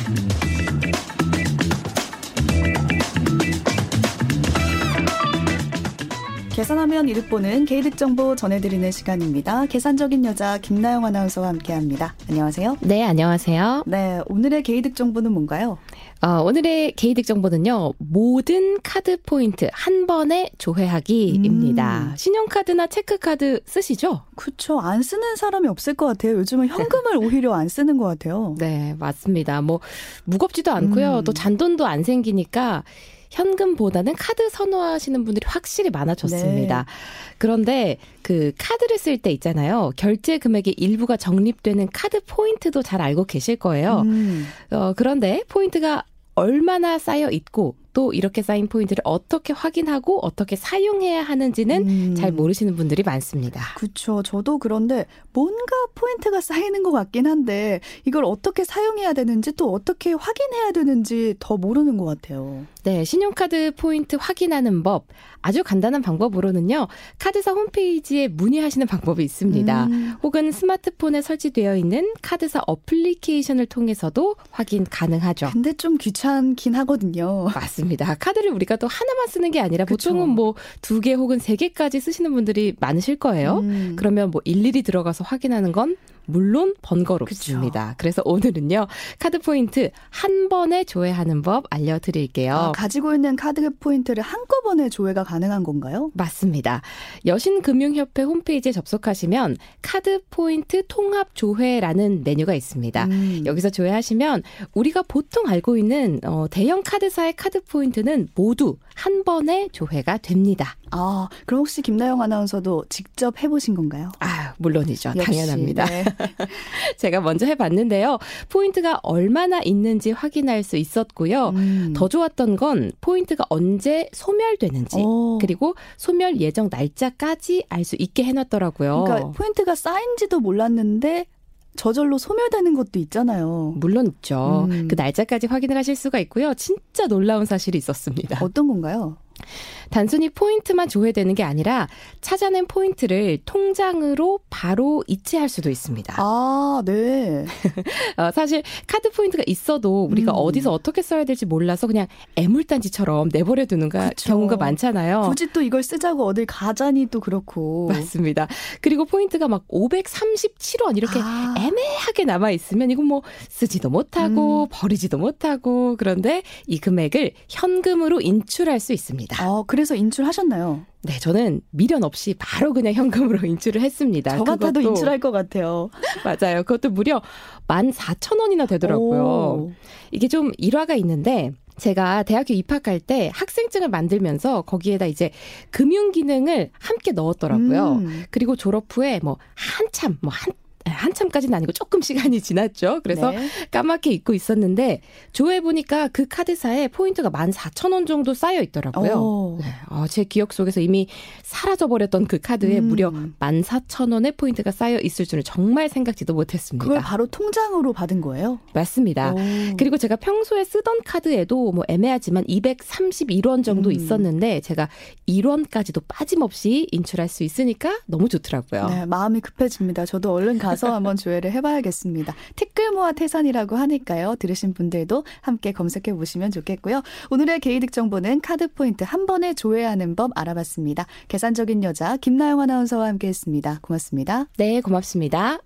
Mm-hmm. 계산하면 이득 보는 개이득 정보 전해드리는 시간입니다. 계산적인 여자 김나영 아나운서와 함께합니다. 안녕하세요. 네, 안녕하세요. 네, 오늘의 개이득 정보는 뭔가요? 어, 오늘의 개이득 정보는요, 모든 카드 포인트 한 번에 조회하기입니다. 음. 신용카드나 체크카드 쓰시죠? 그쵸. 안 쓰는 사람이 없을 것 같아요. 요즘은 현금을 오히려 안 쓰는 것 같아요. 네, 맞습니다. 뭐, 무겁지도 않고요. 음. 또 잔돈도 안 생기니까 현금보다는 카드 선호하시는 분들이 확실히 많아졌습니다. 네. 그런데 그 카드를 쓸 때 있잖아요. 결제 금액의 일부가 적립되는 카드 포인트도 잘 알고 계실 거예요. 음. 어, 그런데 포인트가 얼마나 쌓여 있고 또 이렇게 쌓인 포인트를 어떻게 확인하고 어떻게 사용해야 하는지는 음. 잘 모르시는 분들이 많습니다. 그렇죠. 저도 그런데 뭔가 포인트가 쌓이는 것 같긴 한데 이걸 어떻게 사용해야 되는지 또 어떻게 확인해야 되는지 더 모르는 것 같아요. 네, 신용카드 포인트 확인하는 법 아주 간단한 방법으로는요. 카드사 홈페이지에 문의하시는 방법이 있습니다. 음. 혹은 스마트폰에 설치되어 있는 카드사 어플리케이션을 통해서도 확인 가능하죠. 근데 좀 귀찮긴 하거든요. 맞습니다. 카드를 우리가 또 하나만 쓰는 게 아니라 그쵸. 보통은 뭐 두 개 혹은 세 개까지 쓰시는 분들이 많으실 거예요. 음. 그러면 뭐 일일이 들어가서 확인하는 건 물론 번거롭습니다. 그쵸. 그래서 오늘은요. 카드 포인트 한 번에 조회하는 법 알려드릴게요. 아, 가지고 있는 카드 포인트를 한꺼번에 조회가 가능한 건가요? 맞습니다. 여신금융협회 홈페이지에 접속하시면 카드 포인트 통합 조회라는 메뉴가 있습니다. 음. 여기서 조회하시면 우리가 보통 알고 있는 어, 대형 카드사의 카드 포인트는 모두 한 번에 조회가 됩니다. 아, 그럼 혹시 김나영 아나운서도 직접 해보신 건가요? 아, 물론이죠. 역시, 당연합니다. 네. 제가 먼저 해봤는데요. 포인트가 얼마나 있는지 확인할 수 있었고요. 음. 더 좋았던 건 포인트가 언제 소멸되는지 오. 그리고 소멸 예정 날짜까지 알 수 있게 해놨더라고요. 그러니까 포인트가 쌓인지도 몰랐는데 저절로 소멸되는 것도 있잖아요. 물론 있죠. 음. 그 날짜까지 확인을 하실 수가 있고요. 진짜 놀라운 사실이 있었습니다. 어떤 건가요? 단순히 포인트만 조회되는 게 아니라 찾아낸 포인트를 통장으로 바로 이체할 수도 있습니다. 아, 네. 어, 사실 카드 포인트가 있어도 우리가 음. 어디서 어떻게 써야 될지 몰라서 그냥 애물단지처럼 내버려 두는 경우가 많잖아요. 굳이 또 이걸 쓰자고 어딜 가자니 또 그렇고. 맞습니다. 그리고 포인트가 막 537원 이렇게 아. 애매하게 남아 있으면 이건 뭐 쓰지도 못하고 음. 버리지도 못하고 그런데 이 금액을 현금으로 인출할 수 있습니다. 아, 그래서 인출하셨나요? 네, 저는 미련 없이 바로 그냥 현금으로 인출을 했습니다. 저 같아도 인출할 것 같아요. 맞아요. 그것도 무려 14,000원이나 되더라고요. 오. 이게 좀 일화가 있는데 제가 대학교 입학할 때 학생증을 만들면서 거기에다 이제 금융 기능을 함께 넣었더라고요. 음. 그리고 졸업 후에 뭐 한참 뭐 한 한참까지는 아니고 조금 시간이 지났죠. 그래서 네. 까맣게 잊고 있었는데 조회 보니까 그 카드사에 포인트가 14,000원 정도 쌓여 있더라고요. 네. 어, 제 기억 속에서 이미 사라져 버렸던 그 카드에 음. 무려 14,000원의 포인트가 쌓여 있을 줄은 정말 생각지도 못했습니다. 그걸 바로 통장으로 받은 거예요? 맞습니다. 오. 그리고 제가 평소에 쓰던 카드에도 뭐 애매하지만 231원 정도 음. 있었는데 제가 1원까지도 빠짐없이 인출할 수 있으니까 너무 좋더라고요. 네, 마음이 급해집니다. 저도 얼른 가서 한번 조회를 해봐야겠습니다. 티끌 모아 태산이라고 하니까요. 들으신 분들도 함께 검색해 보시면 좋겠고요. 오늘의 개이득 정보는 카드 포인트 한 번에 조회하는 법 알아봤습니다. 계산적인 여자 김나영 아나운서와 함께했습니다. 고맙습니다. 네, 고맙습니다.